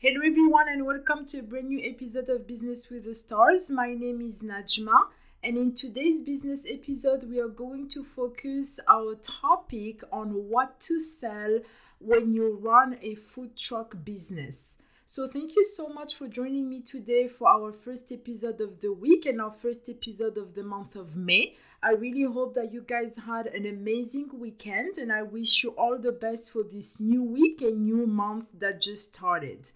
Hello, everyone, and welcome to a brand new episode of Business with the Stars. My name is Najma, and in today's business episode, we are going to focus our topic on what to sell when you run a food truck business. So, thank you so much for joining me today for our first episode of the week and our first episode of the month of May. I really hope that you guys had an amazing weekend, and I wish you all the best for this new week and new month that just started.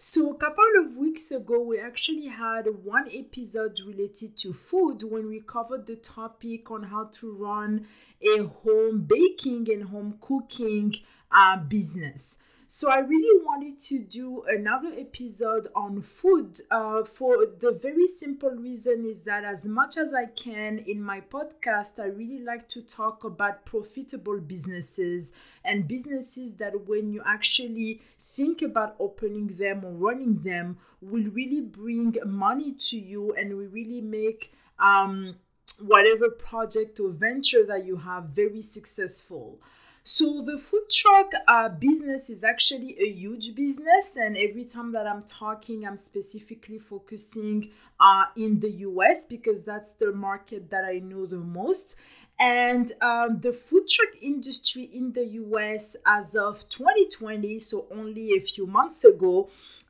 So, a couple of weeks ago, we actually had one episode related to food when we covered the topic on how to run a home baking and home cooking uh, business. So, I really wanted to do another episode on food uh, for the very simple reason is that as much as I can in my podcast, I really like to talk about profitable businesses and businesses that when you actually think about opening them or running them will really bring money to you and will really make um, whatever project or venture that you have very successful. So the food truck uh, business is actually a huge business, and every time that I'm talking, I'm specifically focusing uh, in the US because that's the market that I know the most. And um, the food truck industry in the US as of 2020, so only a few months ago,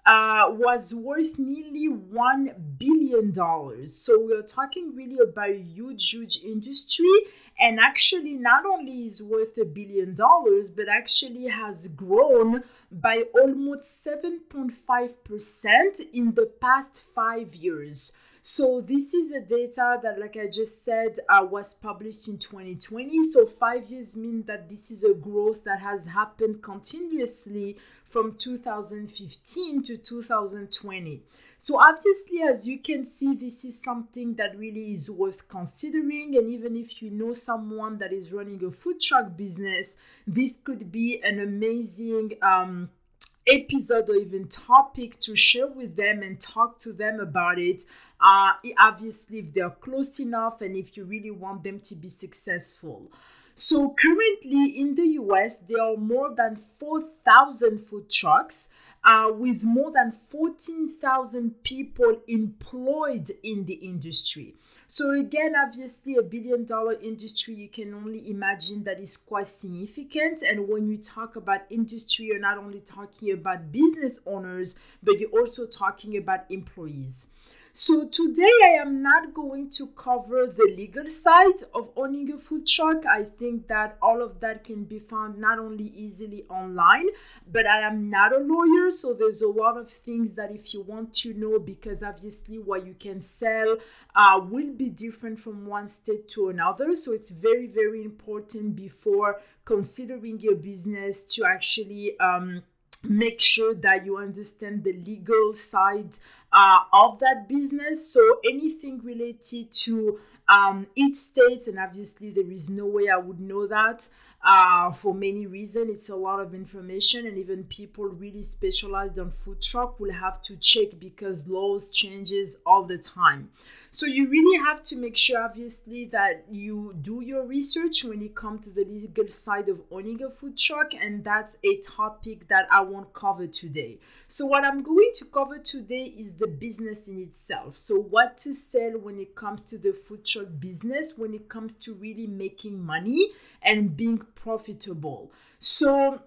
uh, was worth nearly $1 billion. So we're talking really about a huge, huge industry. And actually, not only is worth a billion dollars, but actually has grown by almost 7.5% in the past five years. So this is a data that, like I just said, uh, was published in 2020. So five years mean that this is a growth that has happened continuously from 2015 to 2020. So obviously, as you can see, this is something that really is worth considering. And even if you know someone that is running a food truck business, this could be an amazing um, episode or even topic to share with them and talk to them about it uh, obviously if they're close enough and if you really want them to be successful. So currently in the US, there are more than 4,000 food trucks uh, with more than 14,000 people employed in the industry. So again, obviously, a billion dollar industry, you can only imagine that is quite significant. And when you talk about industry, you're not only talking about business owners, but you're also talking about employees. So today I am not going to cover the legal side of owning a food truck. I think that all of that can be found not only easily online, but I am not a lawyer, so there's a lot of things that if you want to know, because obviously what you can sell uh, will be different from one state to another. So it's very, very important before considering your business to actually um, make sure that you understand the legal side uh, of that business. So anything related to um, each state, and obviously there is no way I would know that uh, for many reasons. It's a lot of information, and even people really specialized on food truck will have to check because laws changes all the time. So you really have to make sure, obviously, that you do your research when it comes to the legal side of owning a food truck, and that's a topic that I won't cover today. So what I'm going to cover today is the business in itself. So what to sell when it comes to the food truck business, when it comes to really making money and being profitable. So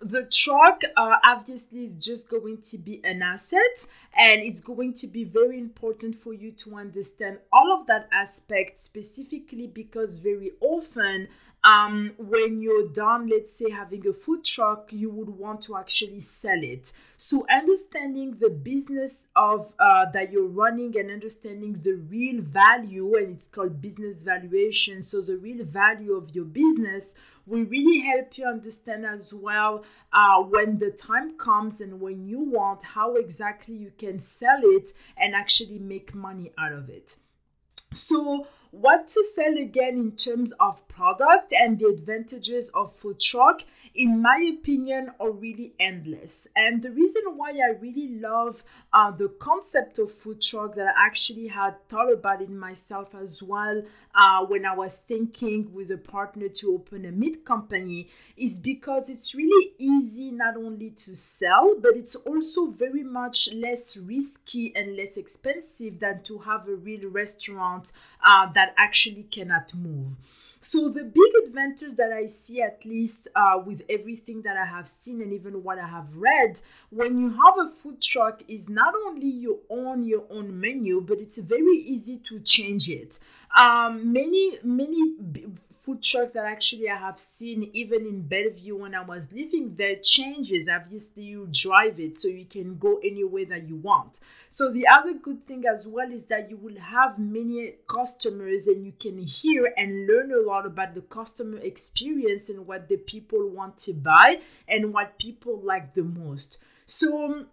the truck uh, obviously is just going to be an asset and it's going to be very important for you to understand all of that aspect specifically because very often um, when you're done, let's say having a food truck, you would want to actually sell it. So understanding the business of uh, that you're running and understanding the real value, and it's called business valuation. So the real value of your business will really help you understand as well uh, when the time comes and when you want how exactly you can sell it and actually make money out of it. So what to sell again in terms of product and the advantages of food truck in my opinion are really endless and the reason why i really love uh, the concept of food truck that i actually had thought about it myself as well uh, when i was thinking with a partner to open a meat company is because it's really easy not only to sell but it's also very much less risky and less expensive than to have a real restaurant uh, that actually cannot move. So the big advantage that I see, at least uh, with everything that I have seen and even what I have read, when you have a food truck, is not only you own your own menu, but it's very easy to change it. Um, many many food trucks that actually I have seen even in Bellevue when I was living there changes. Obviously, you drive it so you can go anywhere that you want. So the other good thing as well is that you will have many customers and you can hear and learn a lot about the customer experience and what the people want to buy and what people like the most. So um,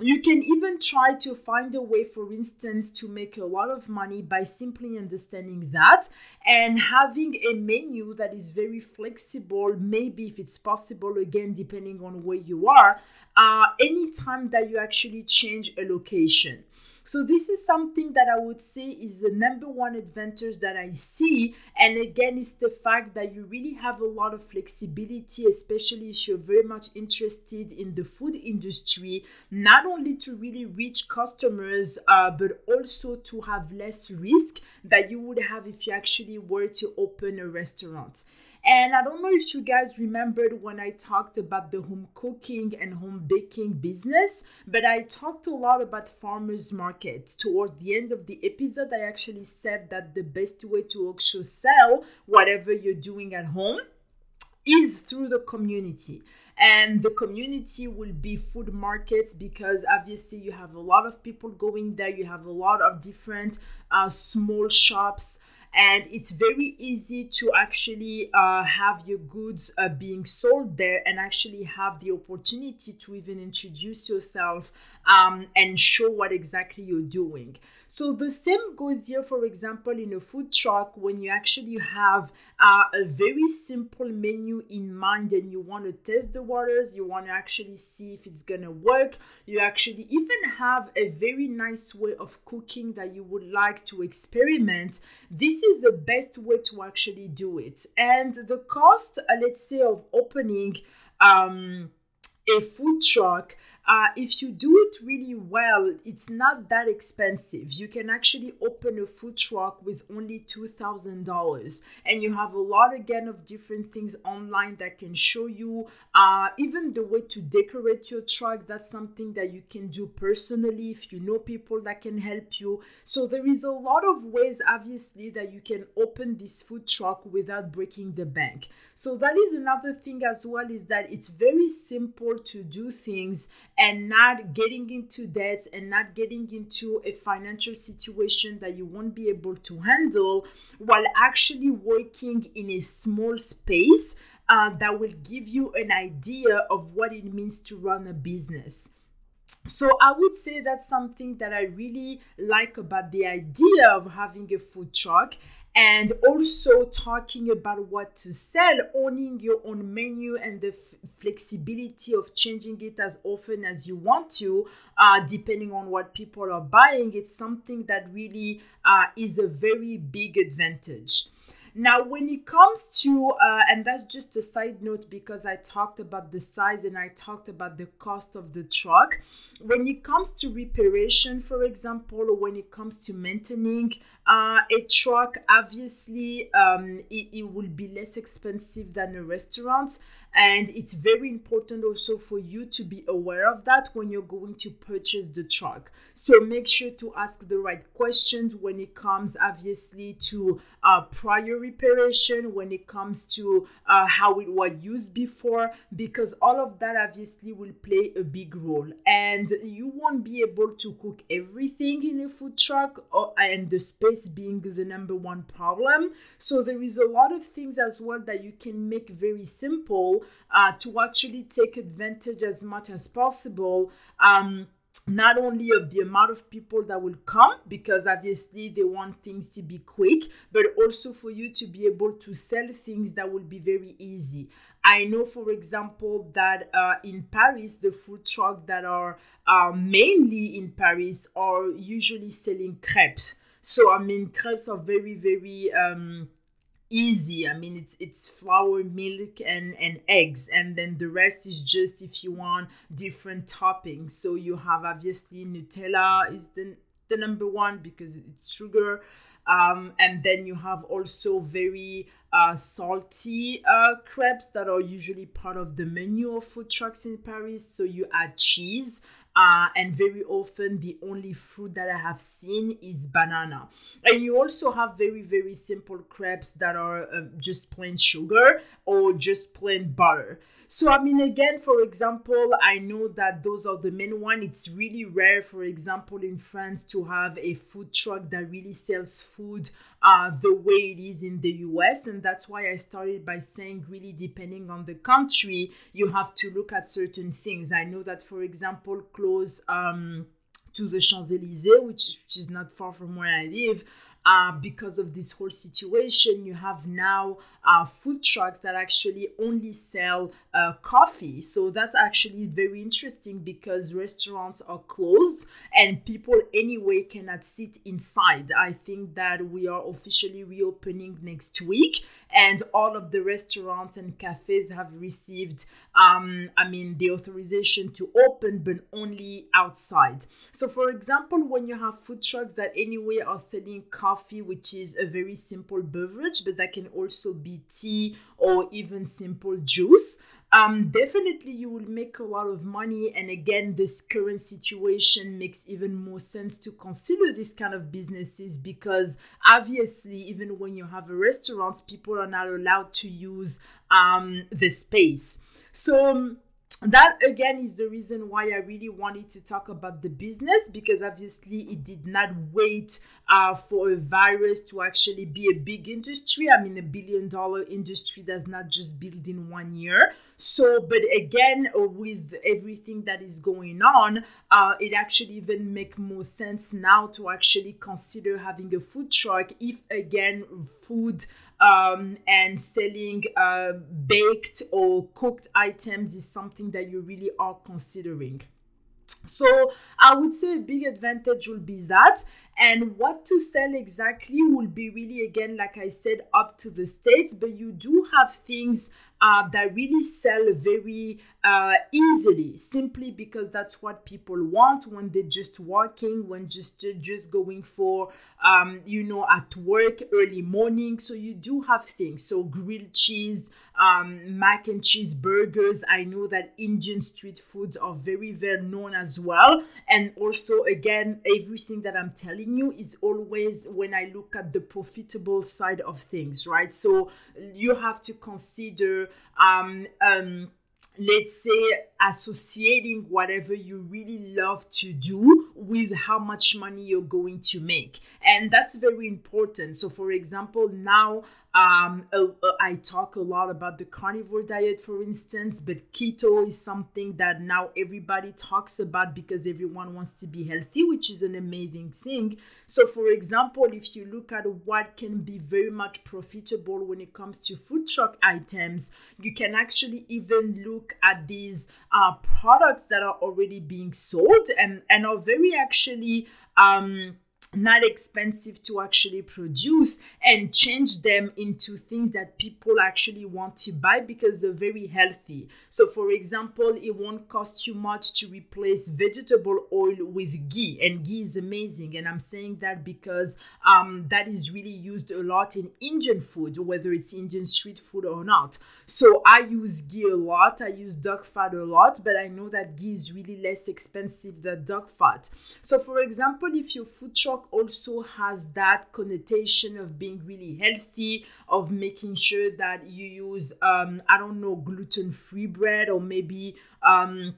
you can even try to find a way, for instance, to make a lot of money by simply understanding that and having a menu that is very flexible. Maybe if it's possible, again, depending on where you are, uh, anytime that you actually change a location. So this is something that I would say is the number one advantage that I see. And again, it's the fact that you really have a lot of flexibility, especially if you're very much interested in the food industry, not only to really reach customers, uh, but also to have less risk that you would have if you actually were to open a restaurant. And I don't know if you guys remembered when I talked about the home cooking and home baking business, but I talked a lot about farmers markets. Toward the end of the episode, I actually said that the best way to actually sell whatever you're doing at home is through the community and the community will be food markets because obviously you have a lot of people going there you have a lot of different uh, small shops and it's very easy to actually uh, have your goods uh, being sold there and actually have the opportunity to even introduce yourself um, and show what exactly you're doing. So the same goes here, for example, in a food truck when you actually have uh, a very simple menu in mind and you want to test the waters, you want to actually see if it's gonna work. You actually even have a very nice way of cooking that you would like to experiment. This is the best way to actually do it. And the cost, uh, let's say, of opening um, a food truck uh, if you do it really well, it's not that expensive. You can actually open a food truck with only $2,000. And you have a lot again of different things online that can show you uh, even the way to decorate your truck. That's something that you can do personally if you know people that can help you. So there is a lot of ways, obviously, that you can open this food truck without breaking the bank. So that is another thing as well is that it's very simple to do things and not getting into debt and not getting into a financial situation that you won't be able to handle while actually working in a small space uh, that will give you an idea of what it means to run a business. So I would say that's something that I really like about the idea of having a food truck and also talking about what to sell, owning your own menu and the f- flexibility of changing it as often as you want to, uh, depending on what people are buying. It's something that really uh, is a very big advantage. Now, when it comes to, uh, and that's just a side note because I talked about the size and I talked about the cost of the truck. When it comes to reparation, for example, or when it comes to maintaining uh, a truck, obviously um, it, it will be less expensive than a restaurant. And it's very important also for you to be aware of that when you're going to purchase the truck. So make sure to ask the right questions when it comes, obviously, to uh, prior reparation, when it comes to uh, how it was used before, because all of that obviously will play a big role. And you won't be able to cook everything in a food truck, or, and the space being the number one problem. So there is a lot of things as well that you can make very simple uh, to actually take advantage as much as possible. Um, not only of the amount of people that will come because obviously they want things to be quick but also for you to be able to sell things that will be very easy i know for example that uh, in paris the food truck that are uh, mainly in paris are usually selling crepes so i mean crepes are very very um, easy. I mean, it's it's flour, milk, and and eggs, and then the rest is just if you want different toppings. So you have obviously Nutella is the the number one because it's sugar. Um, and then you have also very uh, salty uh, crepes that are usually part of the menu of food trucks in Paris. So you add cheese, uh, and very often the only fruit that I have seen is banana. And you also have very, very simple crepes that are uh, just plain sugar or just plain butter. So, I mean, again, for example, I know that those are the main one. It's really rare, for example, in France to have a food truck that really sells food uh, the way it is in the US. And that's why I started by saying, really, depending on the country, you have to look at certain things. I know that, for example, close um, to the Champs Elysees, which, which is not far from where I live, uh, because of this whole situation, you have now uh, food trucks that actually only sell uh, coffee. So that's actually very interesting because restaurants are closed and people anyway cannot sit inside. I think that we are officially reopening next week and all of the restaurants and cafes have received um, i mean the authorization to open but only outside so for example when you have food trucks that anyway are selling coffee which is a very simple beverage but that can also be tea or even simple juice um, definitely you will make a lot of money. And again, this current situation makes even more sense to consider this kind of businesses because obviously, even when you have a restaurant, people are not allowed to use um, the space. So, um, that again is the reason why I really wanted to talk about the business because obviously it did not wait uh, for a virus to actually be a big industry. I mean, a billion dollar industry does not just build in one year. So, but again, with everything that is going on, uh, it actually even make more sense now to actually consider having a food truck if again food um, and selling uh, baked or cooked items is something that you really are considering. So I would say a big advantage will be that. And what to sell exactly will be really, again, like I said, up to the states. But you do have things uh, that really sell very uh, easily, simply because that's what people want when they're just working, when just just going for, um, you know, at work early morning. So you do have things. So grilled cheese, um, mac and cheese burgers. I know that Indian street foods are very well known as well. And also, again, everything that I'm telling you is always when I look at the profitable side of things, right? So you have to consider um, um, let's say associating whatever you really love to do with how much money you're going to make and that's very important so for example now um, uh, I talk a lot about the carnivore diet, for instance, but keto is something that now everybody talks about because everyone wants to be healthy, which is an amazing thing. So, for example, if you look at what can be very much profitable when it comes to food truck items, you can actually even look at these uh, products that are already being sold and, and are very actually. Um, not expensive to actually produce and change them into things that people actually want to buy because they're very healthy. So, for example, it won't cost you much to replace vegetable oil with ghee, and ghee is amazing. And I'm saying that because um, that is really used a lot in Indian food, whether it's Indian street food or not. So, I use ghee a lot, I use duck fat a lot, but I know that ghee is really less expensive than duck fat. So, for example, if your food truck also has that connotation of being really healthy, of making sure that you use, um, I don't know, gluten free bread or maybe. Um,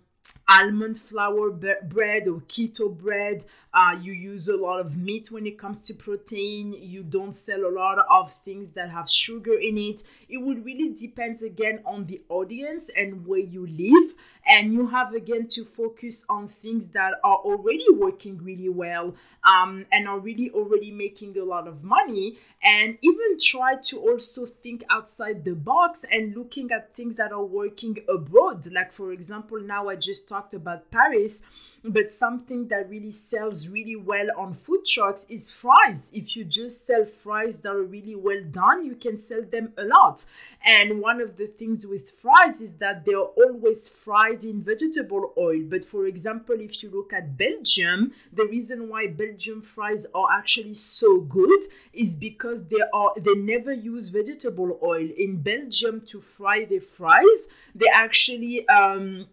almond flour bread or keto bread. Uh, you use a lot of meat when it comes to protein. You don't sell a lot of things that have sugar in it. It would really depend again on the audience and where you live. And you have again to focus on things that are already working really well um, and are really already making a lot of money. And even try to also think outside the box and looking at things that are working abroad. Like, for example, now I just talked about Paris, but something that really sells really well on food trucks is fries. If you just sell fries that are really well done, you can sell them a lot. And one of the things with fries is that they're always fried in vegetable oil. But for example, if you look at Belgium, the reason why Belgium fries are actually so good is because they are they never use vegetable oil. In Belgium to fry their fries, they actually um,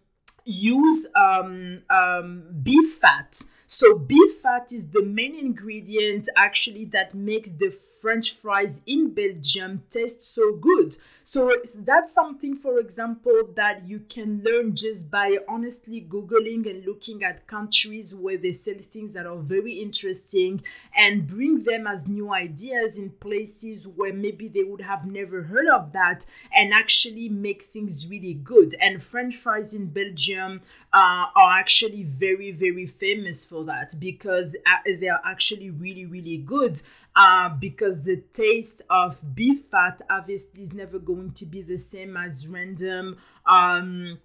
use um, um, beef fat. So beef fat is the main ingredient actually that makes the French fries in Belgium taste so good. So that's something, for example, that you can learn just by honestly Googling and looking at countries where they sell things that are very interesting and bring them as new ideas in places where maybe they would have never heard of that and actually make things really good. And French fries in Belgium uh, are actually very, very famous for that because uh, they are actually really, really good uh, because the taste of beef fat obviously is never going to be the same as random, um,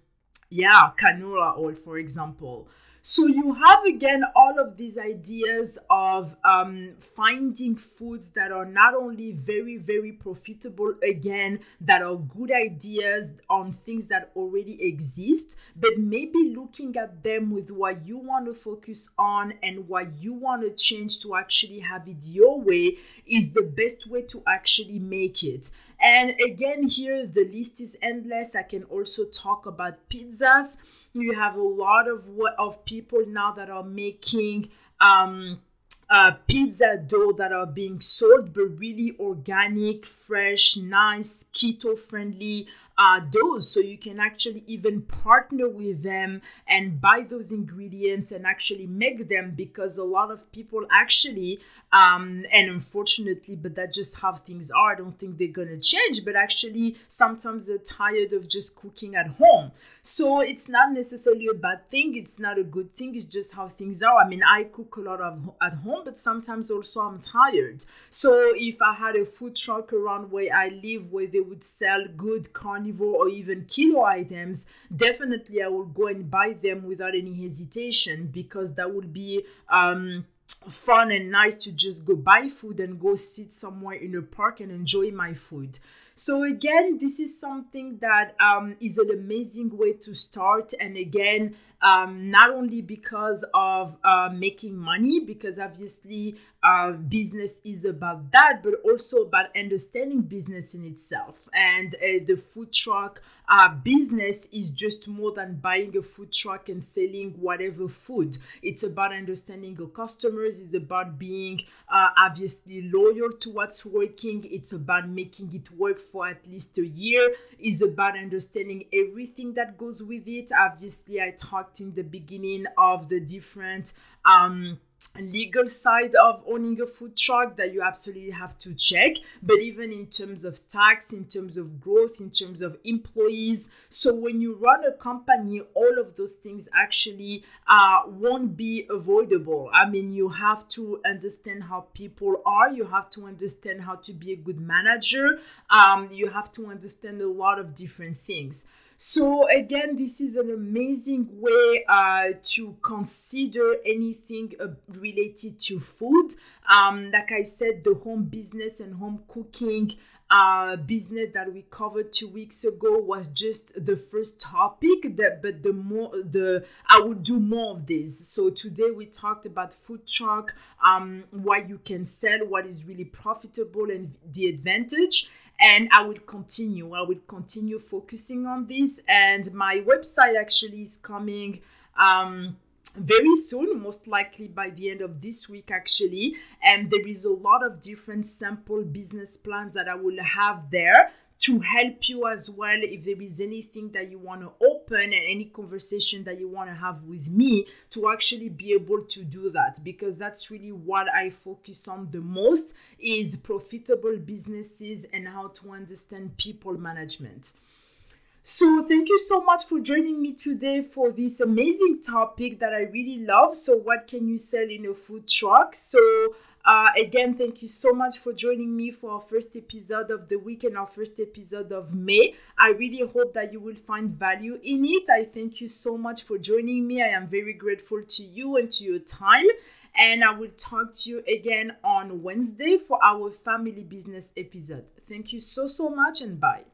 yeah, canola oil, for example. So you have again all of these ideas of um, finding foods that are not only very, very profitable, again, that are good ideas on things that already exist, but maybe looking at them with what you want to focus on and what you want to change to actually have it your way is the best way to actually make it. And again, here the list is endless. I can also talk about pizzas. You have a lot of of people now that are making um, uh, pizza dough that are being sold, but really organic, fresh, nice, keto friendly uh, doughs. So you can actually even partner with them and buy those ingredients and actually make them because a lot of people actually, um, and unfortunately, but that's just how things are. I don't think they're gonna change, but actually, sometimes they're tired of just cooking at home. So it's not necessarily a bad thing. It's not a good thing. It's just how things are. I mean, I cook a lot of at home, but sometimes also I'm tired. So if I had a food truck around where I live, where they would sell good carnivore or even keto items, definitely I will go and buy them without any hesitation because that would be. Um, fun and nice to just go buy food and go sit somewhere in a park and enjoy my food. So again, this is something that um, is an amazing way to start. And again, um, not only because of uh, making money, because obviously uh, business is about that, but also about understanding business in itself. And uh, the food truck uh, business is just more than buying a food truck and selling whatever food. It's about understanding your customers, it's about being uh, obviously loyal to what's working, it's about making it work for at least a year, it's about understanding everything that goes with it. Obviously, I talked talked in the beginning of the different um, legal side of owning a food truck that you absolutely have to check. But even in terms of tax in terms of growth in terms of employees so when you run a company all of those things actually uh, won't be avoidable. I mean you have to understand how people are. You have to understand how to be a good manager. Um, you have to understand a lot of different things so again, this is an amazing way uh, to consider anything uh, related to food. Um, like I said, the home business and home cooking uh, business that we covered two weeks ago was just the first topic. That, but the more the I would do more of this. So today we talked about food truck, um, what you can sell, what is really profitable, and the advantage and I will continue. I will continue focusing on this. And my website actually is coming um, very soon, most likely by the end of this week, actually. And there is a lot of different sample business plans that I will have there to help you as well if there is anything that you want to open and any conversation that you want to have with me to actually be able to do that because that's really what I focus on the most is profitable businesses and how to understand people management. So, thank you so much for joining me today for this amazing topic that I really love. So, what can you sell in a food truck? So, uh, again, thank you so much for joining me for our first episode of the week and our first episode of May. I really hope that you will find value in it. I thank you so much for joining me. I am very grateful to you and to your time. And I will talk to you again on Wednesday for our family business episode. Thank you so, so much and bye.